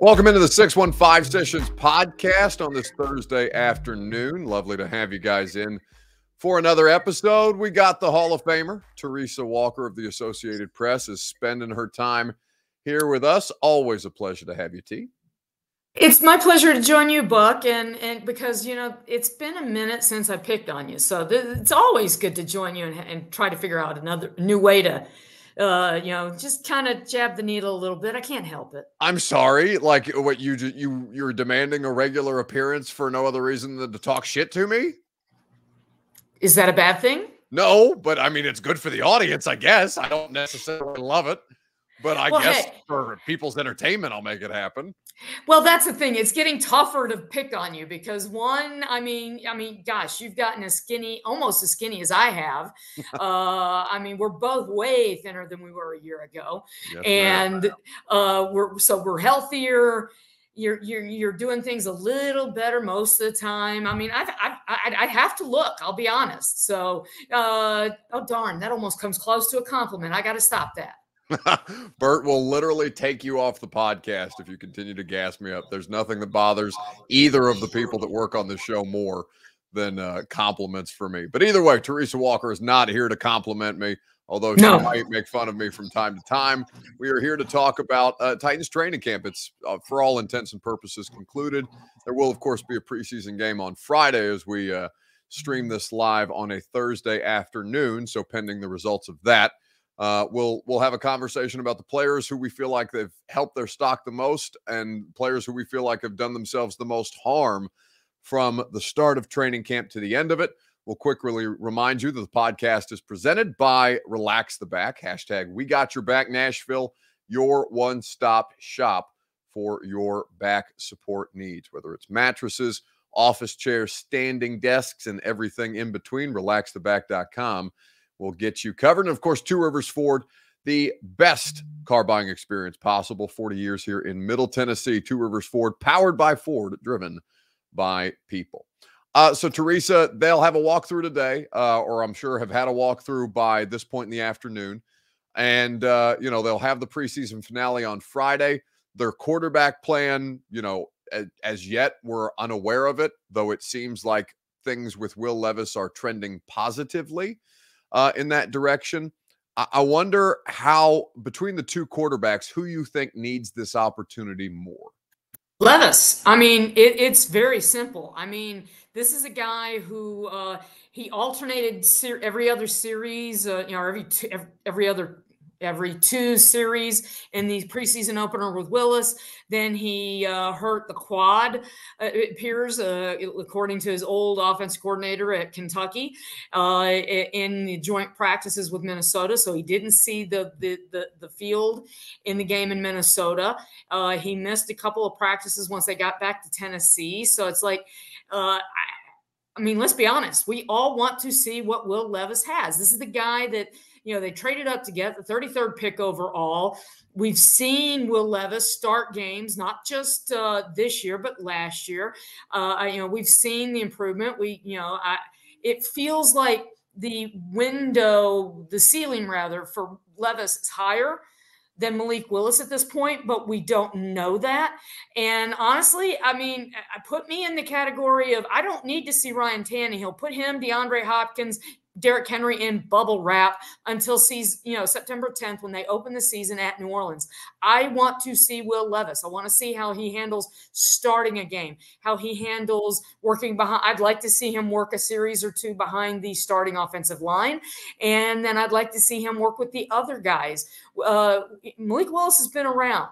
Welcome into the 615 Sessions podcast on this Thursday afternoon. Lovely to have you guys in for another episode. We got the Hall of Famer, Teresa Walker of the Associated Press, is spending her time here with us. Always a pleasure to have you, T. It's my pleasure to join you, Buck, and and because you know it's been a minute since I picked on you, so th- it's always good to join you and, and try to figure out another new way to uh, you know, just kind of jab the needle a little bit. I can't help it. I'm sorry. Like what you you you're demanding a regular appearance for no other reason than to talk shit to me? Is that a bad thing? No, but I mean it's good for the audience, I guess. I don't necessarily love it, but I well, guess hey, for people's entertainment I'll make it happen. Well, that's the thing. It's getting tougher to pick on you because one, I mean, I mean, gosh, you've gotten as skinny, almost as skinny as I have. uh, I mean, we're both way thinner than we were a year ago, yes, and uh, we're so we're healthier. You're you're you're doing things a little better most of the time. I mean, I I I I'd have to look. I'll be honest. So, uh, oh darn, that almost comes close to a compliment. I got to stop that. Bert will literally take you off the podcast if you continue to gas me up. There's nothing that bothers either of the people that work on this show more than uh, compliments for me. But either way, Teresa Walker is not here to compliment me, although she no. might make fun of me from time to time. We are here to talk about uh, Titans training camp. It's, uh, for all intents and purposes, concluded. There will, of course, be a preseason game on Friday as we uh, stream this live on a Thursday afternoon. So, pending the results of that. Uh, we'll we'll have a conversation about the players who we feel like they've helped their stock the most, and players who we feel like have done themselves the most harm from the start of training camp to the end of it. We'll quickly remind you that the podcast is presented by Relax the Back. Hashtag We Got Your Back Nashville, your one stop shop for your back support needs, whether it's mattresses, office chairs, standing desks, and everything in between. RelaxTheBack.com will get you covered. And of course, Two Rivers Ford, the best car buying experience possible. 40 years here in Middle Tennessee. Two Rivers Ford, powered by Ford, driven by people. Uh, so, Teresa, they'll have a walkthrough today, uh, or I'm sure have had a walkthrough by this point in the afternoon. And, uh, you know, they'll have the preseason finale on Friday. Their quarterback plan, you know, as, as yet, we're unaware of it, though it seems like things with Will Levis are trending positively uh, in that direction. I-, I wonder how, between the two quarterbacks, who you think needs this opportunity more. Levis. I mean, it, it's very simple. I mean, this is a guy who uh, he alternated ser- every other series, uh, you know, every every, every other every two series in the preseason opener with Willis. Then he uh, hurt the quad, uh, it appears, uh, according to his old offense coordinator at Kentucky, uh, in the joint practices with Minnesota. So he didn't see the the the, the field in the game in Minnesota. Uh, he missed a couple of practices once they got back to Tennessee. So it's like. Uh, I, I mean, let's be honest. We all want to see what Will Levis has. This is the guy that you know, they traded up to get the 33rd pick overall. We've seen Will Levis start games, not just uh, this year, but last year. Uh, you know, we've seen the improvement. We, you know, I, it feels like the window, the ceiling rather, for Levis is higher than Malik Willis at this point, but we don't know that. And honestly, I mean, I put me in the category of I don't need to see Ryan Tannehill. Put him, DeAndre Hopkins, Derrick Henry in bubble wrap until season, you know, September 10th when they open the season at New Orleans. I want to see Will Levis. I want to see how he handles starting a game, how he handles working behind. I'd like to see him work a series or two behind the starting offensive line. And then I'd like to see him work with the other guys. Uh, Malik Willis has been around.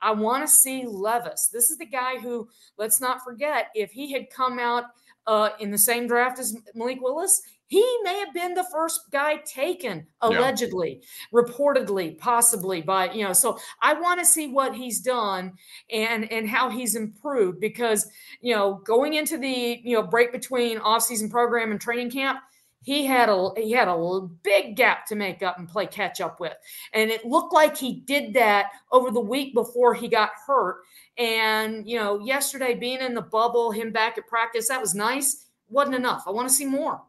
I want to see Levis. This is the guy who, let's not forget, if he had come out uh, in the same draft as Malik Willis, he may have been the first guy taken allegedly yeah. reportedly possibly by you know so i want to see what he's done and and how he's improved because you know going into the you know break between offseason program and training camp he had a he had a big gap to make up and play catch up with. And it looked like he did that over the week before he got hurt. And you know yesterday being in the bubble him back at practice that was nice. Wasn't enough. I want to see more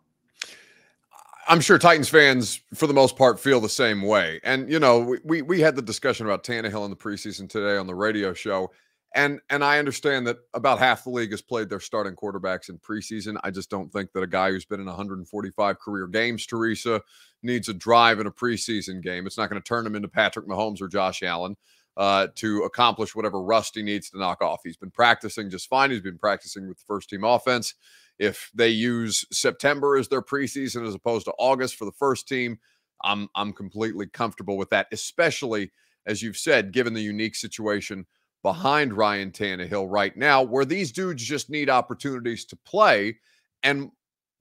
I'm sure Titans fans, for the most part, feel the same way. And you know, we we had the discussion about Tannehill in the preseason today on the radio show, And and I understand that about half the league has played their starting quarterbacks in preseason. I just don't think that a guy who's been in 145 career games, Teresa, needs a drive in a preseason game. It's not going to turn him into Patrick Mahomes or Josh Allen uh, to accomplish whatever rust he needs to knock off. He's been practicing just fine. He's been practicing with the first team offense. If they use September as their preseason as opposed to August for the first team, I'm I'm completely comfortable with that, especially as you've said, given the unique situation behind Ryan Tannehill right now, where these dudes just need opportunities to play and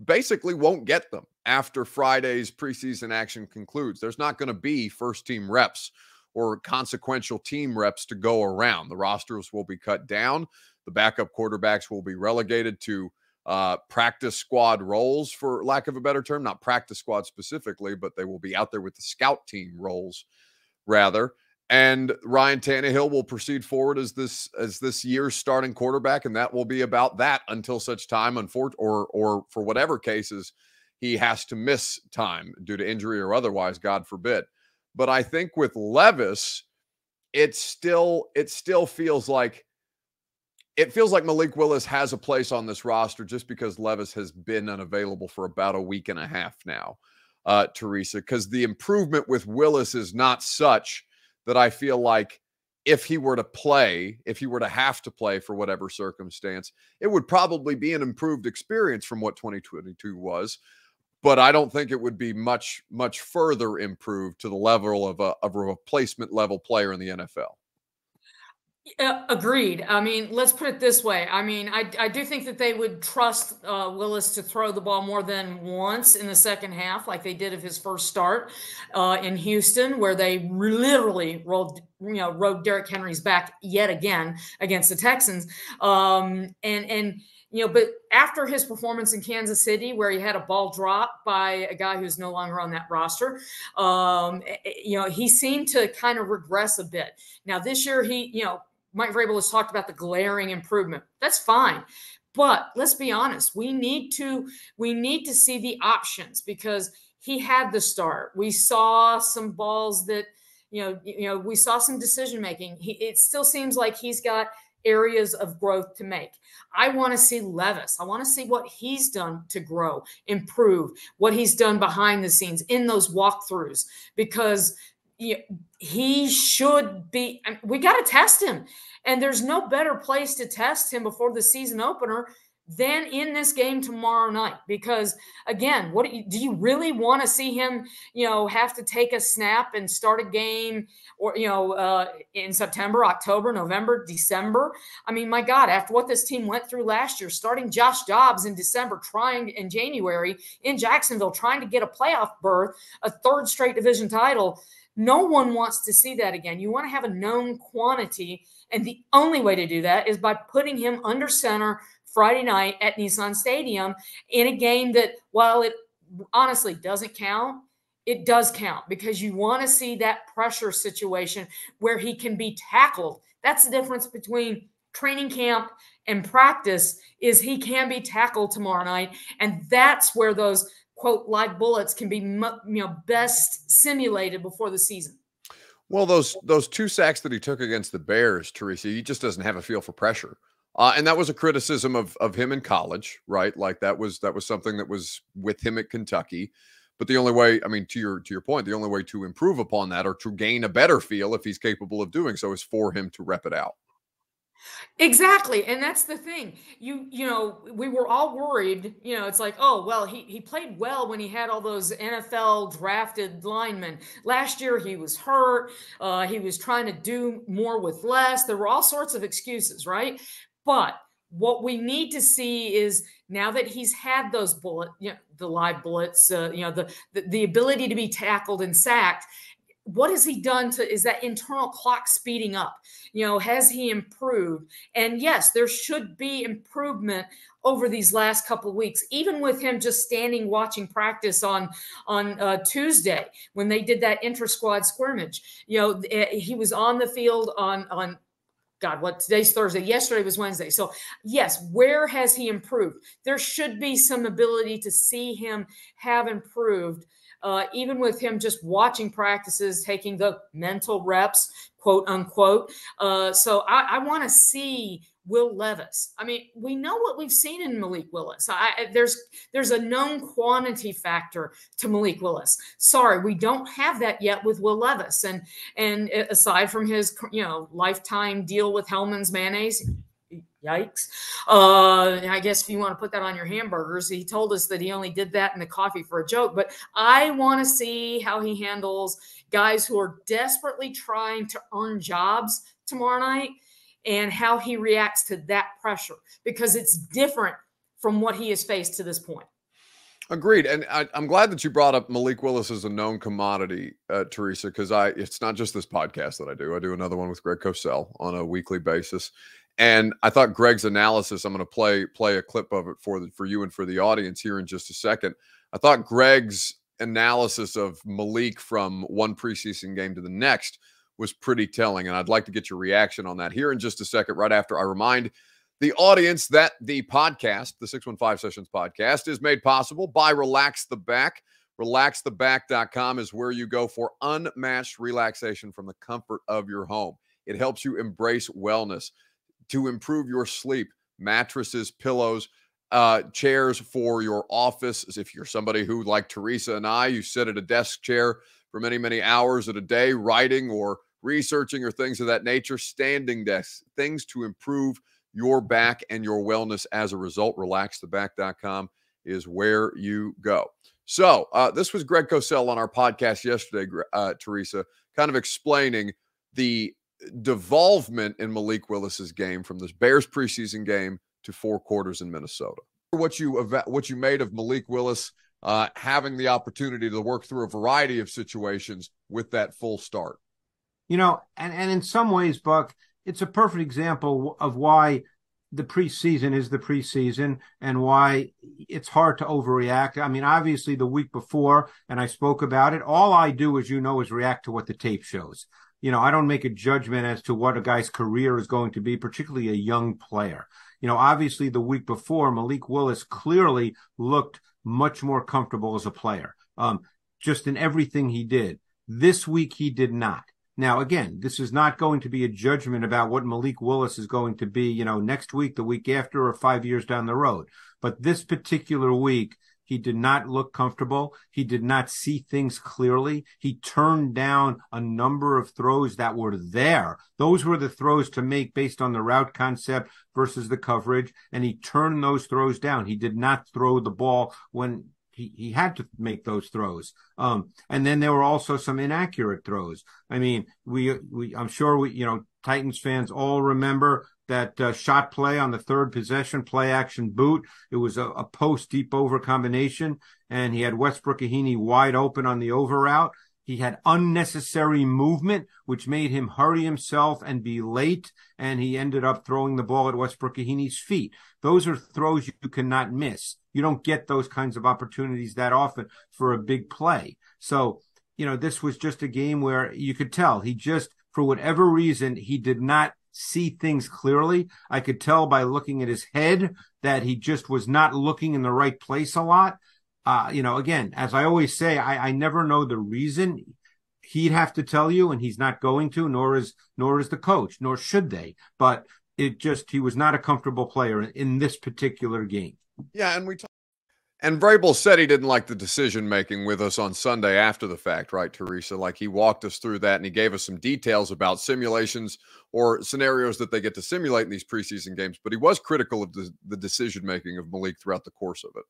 basically won't get them after Friday's preseason action concludes. There's not going to be first team reps or consequential team reps to go around. The rosters will be cut down. The backup quarterbacks will be relegated to uh, practice squad roles, for lack of a better term, not practice squad specifically, but they will be out there with the scout team roles rather. And Ryan Tannehill will proceed forward as this as this year's starting quarterback, and that will be about that until such time, unfor- or or for whatever cases he has to miss time due to injury or otherwise, God forbid. But I think with Levis, it still it still feels like it feels like Malik Willis has a place on this roster just because Levis has been unavailable for about a week and a half now, uh, Teresa, because the improvement with Willis is not such that I feel like if he were to play, if he were to have to play for whatever circumstance, it would probably be an improved experience from what 2022 was. But I don't think it would be much, much further improved to the level of a, of a replacement level player in the NFL. Agreed. I mean, let's put it this way. I mean, I, I do think that they would trust uh, Willis to throw the ball more than once in the second half, like they did of his first start uh, in Houston, where they literally rolled, you know, rode Derrick Henry's back yet again against the Texans. Um, and and you know, but after his performance in Kansas City, where he had a ball drop by a guy who's no longer on that roster, um, eh, eh, you know, he seemed to kind of regress a bit. Now this year, he, you know Mike Vrabel has talked about the glaring improvement. That's fine. But let's be honest, we need to we need to see the options because he had the start. We saw some balls that you know, you know, we saw some decision making. He, it still seems like he's got areas of growth to make. I want to see Levis. I want to see what he's done to grow, improve, what he's done behind the scenes in those walkthroughs because he should be we got to test him. And there's no better place to test him before the season opener than in this game tomorrow night. Because again what do you, do you really want to see him you know have to take a snap and start a game or you know uh, in september october november december? I mean my god after what this team went through last year starting josh dobbs in december trying in january in jacksonville trying to get a playoff berth a third straight division title no one wants to see that again. You want to have a known quantity. And the only way to do that is by putting him under center Friday night at Nissan Stadium in a game that, while it honestly doesn't count, it does count because you want to see that pressure situation where he can be tackled. That's the difference between training camp and practice is he can be tackled tomorrow night and that's where those quote live bullets can be you know best simulated before the season. Well, those those two sacks that he took against the Bears, Teresa, he just doesn't have a feel for pressure. Uh, and that was a criticism of of him in college, right? Like that was that was something that was with him at Kentucky. But the only way, I mean, to your to your point, the only way to improve upon that or to gain a better feel, if he's capable of doing so, is for him to rep it out. Exactly. And that's the thing. You you know, we were all worried, you know, it's like, oh, well, he he played well when he had all those NFL drafted linemen. Last year he was hurt. Uh, he was trying to do more with less. There were all sorts of excuses, right? But what we need to see is now that he's had those bullet, you know, the live bullets, uh, you know, the, the the ability to be tackled and sacked, what has he done to is that internal clock speeding up you know has he improved and yes there should be improvement over these last couple of weeks even with him just standing watching practice on on uh, tuesday when they did that inter squad scrimmage you know eh, he was on the field on on God, what today's Thursday. Yesterday was Wednesday. So, yes, where has he improved? There should be some ability to see him have improved uh, even with him just watching practices, taking the mental reps, quote unquote. Uh, so I, I want to see Will Levis. I mean, we know what we've seen in Malik Willis. I, there's there's a known quantity factor to Malik Willis. Sorry, we don't have that yet with Will Levis. And and aside from his you know lifetime deal with Hellmann's mayonnaise, yikes. Uh, I guess if you want to put that on your hamburgers, he told us that he only did that in the coffee for a joke. But I want to see how he handles guys who are desperately trying to earn jobs tomorrow night and how he reacts to that pressure because it's different from what he has faced to this point. Agreed, and I, am glad that you brought up Malik Willis as a known commodity, uh, Teresa, because I it's not just this podcast that I do. I do another one with Greg Cosell on a weekly basis, and I thought Greg's analysis. I'm going to play play a clip of it for the, for you and for the audience here in just a second. I thought Greg's analysis of Malik from one preseason game to the next was pretty telling. And I'd like to get your reaction on that here in just a second, right after I remind the audience that the podcast, the 615 Sessions podcast, is made possible by Relax the Back. RelaxTheBack.com is where you go for unmatched relaxation from the comfort of your home. It helps you embrace wellness to improve your sleep, mattresses, pillows, uh, chairs for your office. If you're somebody who, like Teresa and I, you sit at a desk chair for many, many hours at a day, writing or researching or things of that nature, standing desks, things to improve your back and your wellness as a result. RelaxTheBack.com is where you go. So, uh, this was Greg Cosell on our podcast yesterday, uh, Teresa, kind of explaining the devolvement in Malik Willis's game from this Bears preseason game to four quarters in Minnesota. What you what you made of Malik Willis uh, having the opportunity to work through a variety of situations with that full start. You know, and, and in some ways, Buck, it's a perfect example of why the preseason is the preseason and why it's hard to overreact. I mean, obviously, the week before, and I spoke about it, all I do, as you know, is react to what the tape shows. You know, I don't make a judgment as to what a guy's career is going to be, particularly a young player. You know, obviously, the week before, Malik Willis clearly looked much more comfortable as a player, um, just in everything he did. This week, he did not. Now, again, this is not going to be a judgment about what Malik Willis is going to be, you know, next week, the week after, or five years down the road. But this particular week, he did not look comfortable. He did not see things clearly. He turned down a number of throws that were there. Those were the throws to make based on the route concept versus the coverage. And he turned those throws down. He did not throw the ball when he, he had to make those throws. Um, and then there were also some inaccurate throws. I mean, we, we, I'm sure we, you know, Titans fans all remember that uh, shot play on the third possession, play action boot. It was a, a post deep over combination, and he had Westbrook Ikhine wide open on the over route. He had unnecessary movement, which made him hurry himself and be late, and he ended up throwing the ball at Westbrook Ikhine's feet. Those are throws you cannot miss. You don't get those kinds of opportunities that often for a big play. So, you know, this was just a game where you could tell he just, for whatever reason, he did not see things clearly. I could tell by looking at his head that he just was not looking in the right place a lot. Uh, you know, again, as I always say, I, I never know the reason. He'd have to tell you, and he's not going to, nor is nor is the coach, nor should they. But it just he was not a comfortable player in this particular game. Yeah, and we talk- and Vrabel said he didn't like the decision making with us on Sunday after the fact, right, Teresa? Like he walked us through that and he gave us some details about simulations or scenarios that they get to simulate in these preseason games. But he was critical of the, the decision making of Malik throughout the course of it.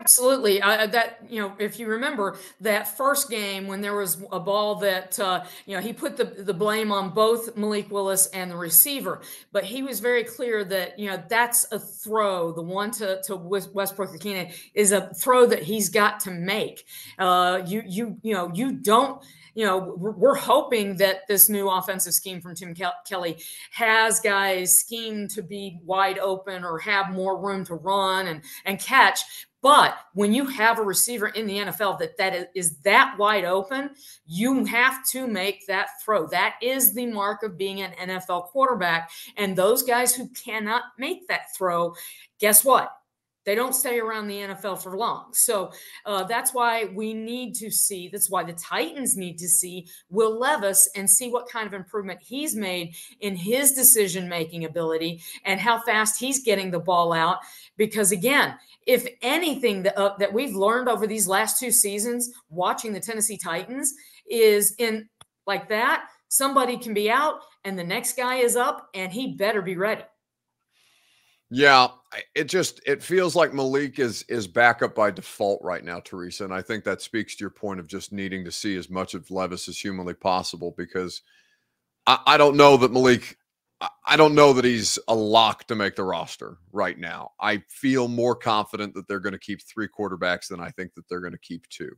Absolutely. That, you know, if you remember that first game when there was a ball that, uh, you know, he put the, the blame on both Malik Willis and the receiver, but he was very clear that, you know, that's a throw. The one to, to Westbrook Ikhine is a throw that he's got to make. Uh, you, you, you know, you don't, you know, we're hoping that this new offensive scheme from Tim Kelly has guys schemed to be wide open or have more room to run and and catch. But when you have a receiver in the NFL that that is that wide open, you have to make that throw. That is the mark of being an NFL quarterback. And those guys who cannot make that throw, guess what? They don't stay around the NFL for long. So uh, that's why we need to see, that's why the Titans need to see Will Levis and see what kind of improvement he's made in his decision making ability and how fast he's getting the ball out. Because again, if anything that, uh, that we've learned over these last two seasons watching the Tennessee Titans is in like that, somebody can be out and the next guy is up and he better be ready. Yeah, it just it feels like Malik is is backup by default right now, Teresa, and I think that speaks to your point of just needing to see as much of Levis as humanly possible because I, I don't know that Malik. I don't know that he's a lock to make the roster right now. I feel more confident that they're going to keep three quarterbacks than I think that they're going to keep two.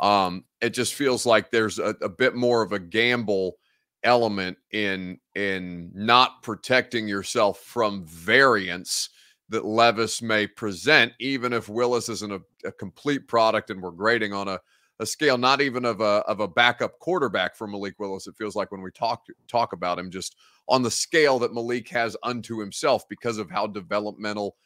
Um, it just feels like there's a, a bit more of a gamble element in in not protecting yourself from variance that Levis may present, even if Willis isn't a, a complete product and we're grading on a, a scale not even of a of a backup quarterback for Malik Willis. It feels like when we talk talk about him, just on the scale that Malik has unto himself because of how developmental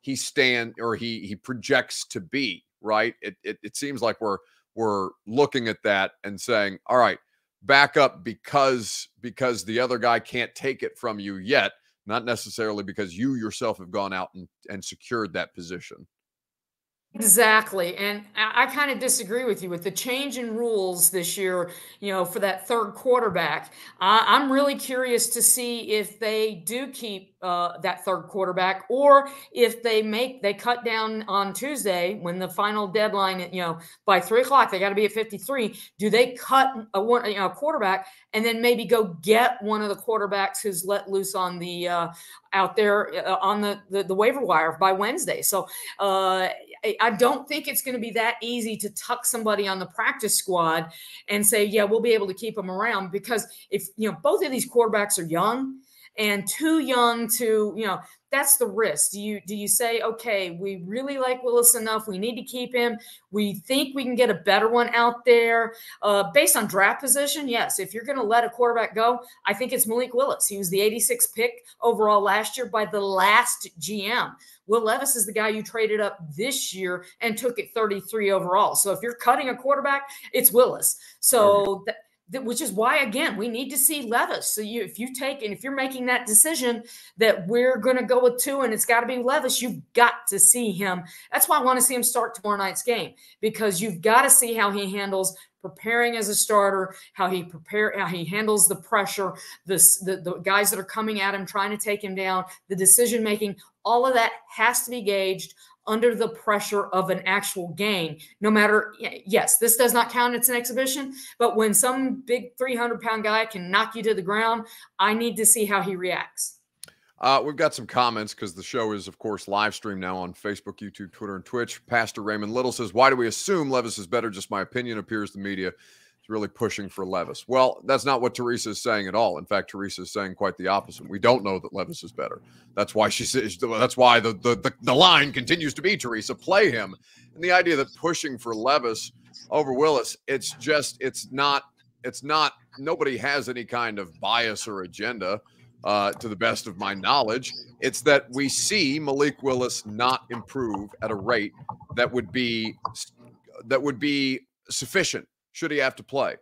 he stand or he he projects to be. Right? It it, it seems like we're we're looking at that and saying, all right, back up because because the other guy can't take it from you yet, not necessarily because you yourself have gone out and, and secured that position. Exactly. And I, I kind of disagree with you with the change in rules this year, you know, for that third quarterback. I'm really curious to see if they do keep uh, that third quarterback or if they make, they cut down on Tuesday when the final deadline, you know, by three o'clock, they got to be at 53. Do they cut a, one, you know, quarterback and then maybe go get one of the quarterbacks who's let loose on the, uh, out there uh, on the, the, the waiver wire by Wednesday? So, uh, I don't think it's going to be that easy to tuck somebody on the practice squad and say, yeah, we'll be able to keep them around because if, you know, both of these quarterbacks are young and too young to, you know, that's the risk. Do you do you say, okay, we really like Willis enough, we need to keep him. We think we can get a better one out there uh, based on draft position. Yes, if you're going to let a quarterback go, I think it's Malik Willis. He was the 86th pick overall last year by the last GM. Will Levis is the guy you traded up this year and took it 33 overall. So if you're cutting a quarterback, it's Willis. So that, that, which is why again we need to see Levis. So you, if you take and if you're making that decision that we're going to go with two and it's got to be Levis, you've got to see him. That's why I want to see him start tomorrow night's game because you've got to see how he handles preparing as a starter, how he prepare, how he handles the pressure, the, the guys that are coming at him, trying to take him down, the decision making, all of that has to be gauged under the pressure of an actual game. No matter, yes, this does not count. It's an exhibition, but when some big 300 pound guy can knock you to the ground, I need to see how he reacts. Uh, we've got some comments because the show is, of course, live stream now on Facebook, YouTube, Twitter, and Twitch. Pastor Raymond Little says, Why do we assume Levis is better? Just my opinion appears the media is really pushing for Levis. Well, that's not what Teresa is saying at all. In fact, Teresa is saying quite the opposite. We don't know that Levis is better. That's why she says, that's why the, the, the, the line continues to be Teresa, play him. And the idea that pushing for Levis over Willis, it's just, it's not, it's not, nobody has any kind of bias or agenda uh, to the best of my knowledge. It's that we see Malik Willis not improve at a rate that would be that would be sufficient should he have to play.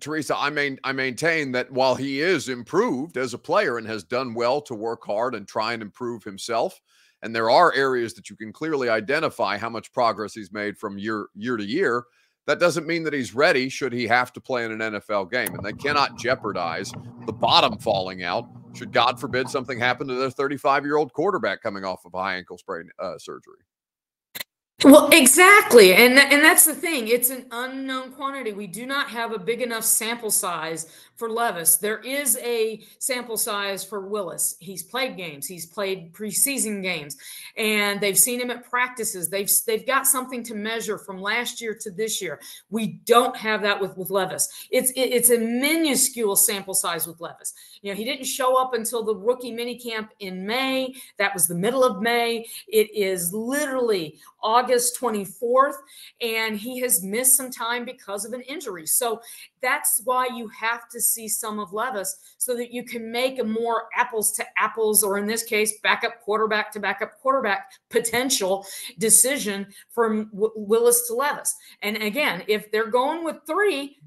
Teresa, I main I maintain that while he is improved as a player and has done well to work hard and try and improve himself, and there are areas that you can clearly identify how much progress he's made from year year to year that doesn't mean that he's ready should he have to play in an NFL game. And they cannot jeopardize the bottom falling out should, God forbid, something happen to their 35 year old quarterback coming off of a high ankle sprain uh, surgery. Well, exactly. And, and that's the thing. It's an unknown quantity. We do not have a big enough sample size for Levis. There is a sample size for Willis. He's played games. He's played preseason games, and they've seen him at practices. They've they've got something to measure from last year to this year. We don't have that with with Levis. It's it, it's a minuscule sample size with Levis. You know, he didn't show up until the rookie minicamp in May. That was the middle of May. It is literally August August 24th, and he has missed some time because of an injury. So that's why you have to see some of Levis so that you can make a more apples to apples, or in this case, backup quarterback to backup quarterback potential decision from Willis to Levis. And again, if they're going with three,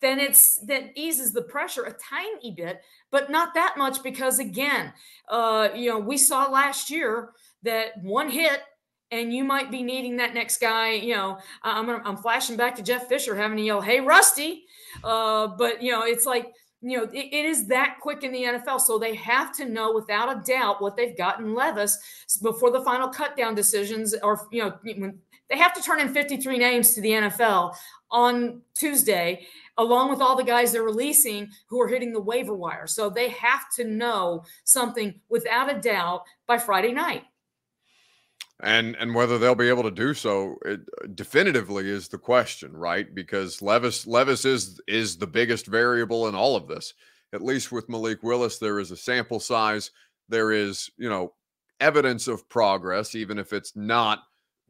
then it's that eases the pressure a tiny bit, but not that much because again, uh, you know, we saw last year that one hit and you might be needing that next guy. You know, I'm I'm flashing back to Jeff Fisher having to yell, "Hey, Rusty!" Uh, but you know, it's like you know, it, it is that quick in the NFL. So they have to know without a doubt what they've gotten Levis before the final cutdown decisions, or you know, when they have to turn in 53 names to the NFL on Tuesday, along with all the guys they're releasing who are hitting the waiver wire. So they have to know something without a doubt by Friday night. And and whether they'll be able to do so it, definitively is the question, right? Because Levis Levis is is the biggest variable in all of this. At least with Malik Willis, there is a sample size. There is, you know, evidence of progress, even if it's not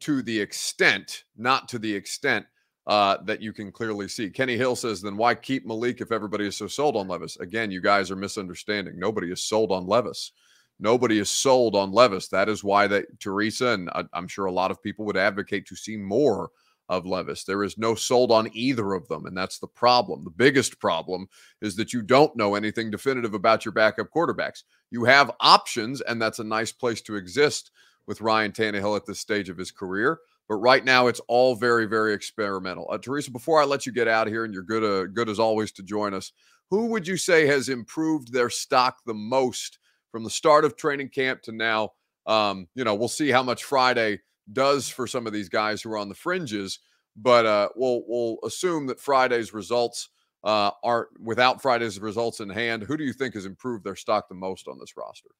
to the extent, not to the extent uh, that you can clearly see. Kenny Hill says, then why keep Malik if everybody is so sold on Levis? Again, you guys are misunderstanding. Nobody is sold on Levis. Nobody is sold on Levis. That is why that Teresa and I, I'm sure a lot of people would advocate to see more of Levis. There is no sold on either of them, and that's the problem. The biggest problem is that you don't know anything definitive about your backup quarterbacks. You have options, and that's a nice place to exist with Ryan Tannehill at this stage of his career. But right now, it's all very, very experimental. Uh, Teresa, before I let you get out here, and you're good, uh, good as always to join us, who would you say has improved their stock the most from the start of training camp to now? Um, you know, we'll see how much Friday does for some of these guys who are on the fringes, but uh, we'll we'll assume that Friday's results uh, aren't without Friday's results in hand. Who do you think has improved their stock the most on this roster?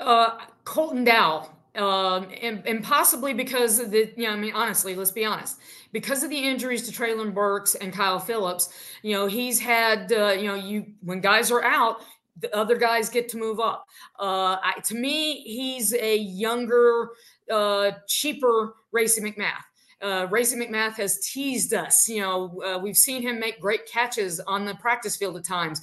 Uh, Colton Dowell um, and, and, possibly because of the, you know, I mean, honestly, let's be honest, because of the injuries to Treylon Burks and Kyle Phillips, you know, he's had, uh, you know, you when guys are out, the other guys get to move up. Uh, I, to me, he's a younger, uh, cheaper Racey McMath uh, McMath has teased us. You know, uh, we've seen him make great catches on the practice field at times,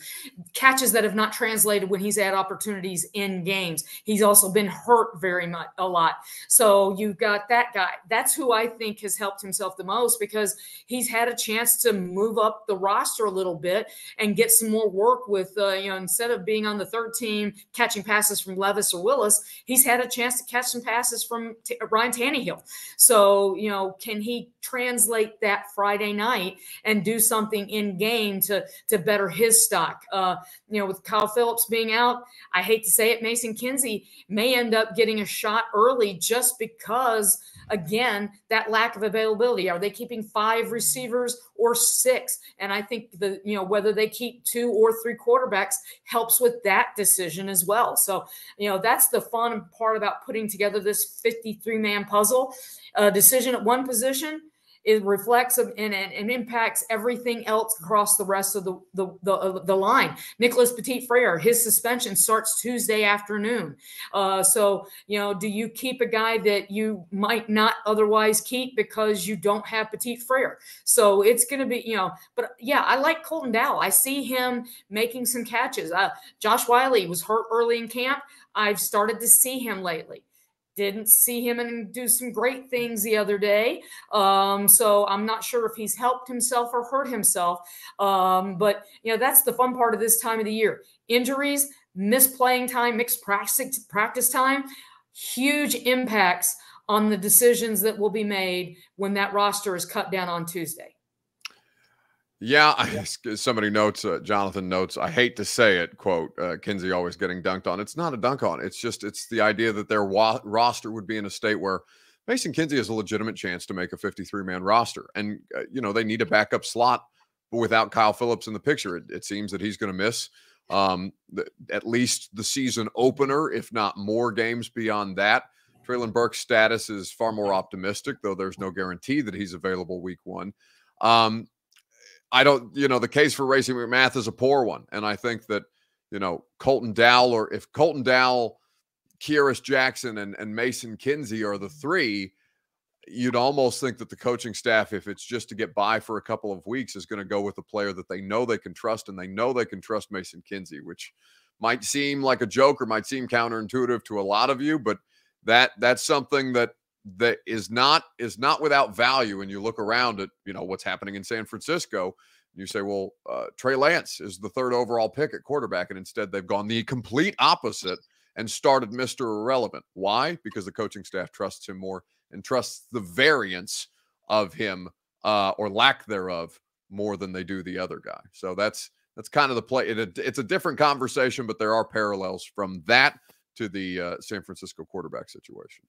catches that have not translated when he's had opportunities in games. He's also been hurt very much a lot. So you've got that guy. That's who I think has helped himself the most because he's had a chance to move up the roster a little bit and get some more work with, uh, you know, instead of being on the third team catching passes from Levis or Willis, he's had a chance to catch some passes from T- Ryan Tannehill. So, you know, can he translate that Friday night and do something in game to to better his stock? Uh, you know, with Kyle Phillips being out, I hate to say it, Mason Kinsey may end up getting a shot early just because again that lack of availability. Are they keeping five receivers or six? And i think the you know whether they keep two or three quarterbacks helps with that decision as well. So you know that's the fun part about putting together this 53 man puzzle. A decision at one position it reflects and, and, and, impacts everything else across the rest of the the, the, uh, the line. Nicholas Petit Frere, his suspension starts Tuesday afternoon. Uh, so, you know, do you keep a guy that you might not otherwise keep because you don't have Petit Frere? So it's going to be, you know, but yeah, I like Colton Dowell. I see him making some catches. Uh, Josh Whyle was hurt early in camp. I've started to see him lately. Didn't see him and do some great things the other day. Um, so I'm not sure if he's helped himself or hurt himself. Um, but you know, that's the fun part of this time of the year. Injuries, missed playing time, mixed practice practice time, huge impacts on the decisions that will be made when that roster is cut down on Tuesday. Yeah, I, somebody notes, uh, Jonathan notes, I hate to say it, quote, uh, Kinsey always getting dunked on. It's not a dunk on. It's just, it's the idea that their wa- roster would be in a state where Mason Kinsey has a legitimate chance to make a 53 man roster. And, uh, you know, they need a backup slot, but without Kyle Phillips in the picture, it, it seems that he's going to miss um, the, at least the season opener, if not more games beyond that. Treylon Burks' status is far more optimistic, though there's no guarantee that he's available week one. Um, I don't, you know, the case for Racey McMath is a poor one. And I think that, you know, Colton Dowell or if Colton Dowell, Kearis Jackson, and, and Mason Kinsey are the three, you'd almost think that the coaching staff, if it's just to get by for a couple of weeks, is going to go with a player that they know they can trust, and they know they can trust Mason Kinsey, which might seem like a joke or might seem counterintuitive to a lot of you, but that that's something that that is not is not without value. And you look around at you know what's happening in San Francisco. You say, well, uh, Trey Lance is the third overall pick at quarterback, and instead they've gone the complete opposite and started Mr. Irrelevant. Why? Because the coaching staff trusts him more and trusts the variance of him uh, or lack thereof more than they do the other guy. So that's that's kind of the play. It, it's a different conversation, but there are parallels from that to the uh, San Francisco quarterback situation.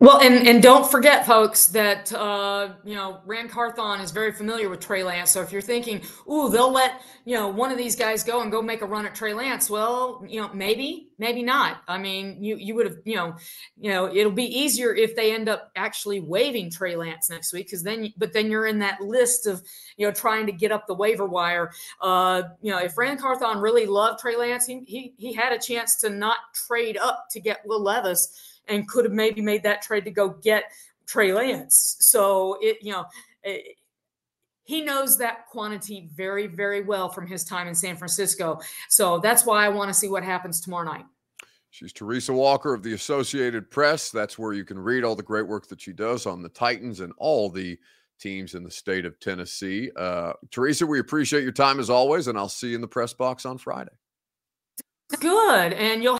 Well, and and don't forget, folks, that uh, you know Ran Carthon is very familiar with Trey Lance. So if you're thinking, "Ooh, they'll let you know one of these guys go and go make a run at Trey Lance," well, you know, maybe, maybe not. I mean, you you would have, you know, you know, it'll be easier if they end up actually waiving Trey Lance next week, because then, but then you're in that list of you know trying to get up the waiver wire. Uh, you know, if Ran Carthon really loved Trey Lance, he he he had a chance to not trade up to get Will Levis and could have maybe made that trade to go get Trey Lance. So it, you know, it, he knows that quantity very, very well from his time in San Francisco. So that's why I want to see what happens tomorrow night. She's Teresa Walker of the Associated Press. That's where you can read all the great work that she does on the Titans and all the teams in the state of Tennessee. Uh, Teresa, we appreciate your time as always, and I'll see you in the press box on Friday. Good. And you'll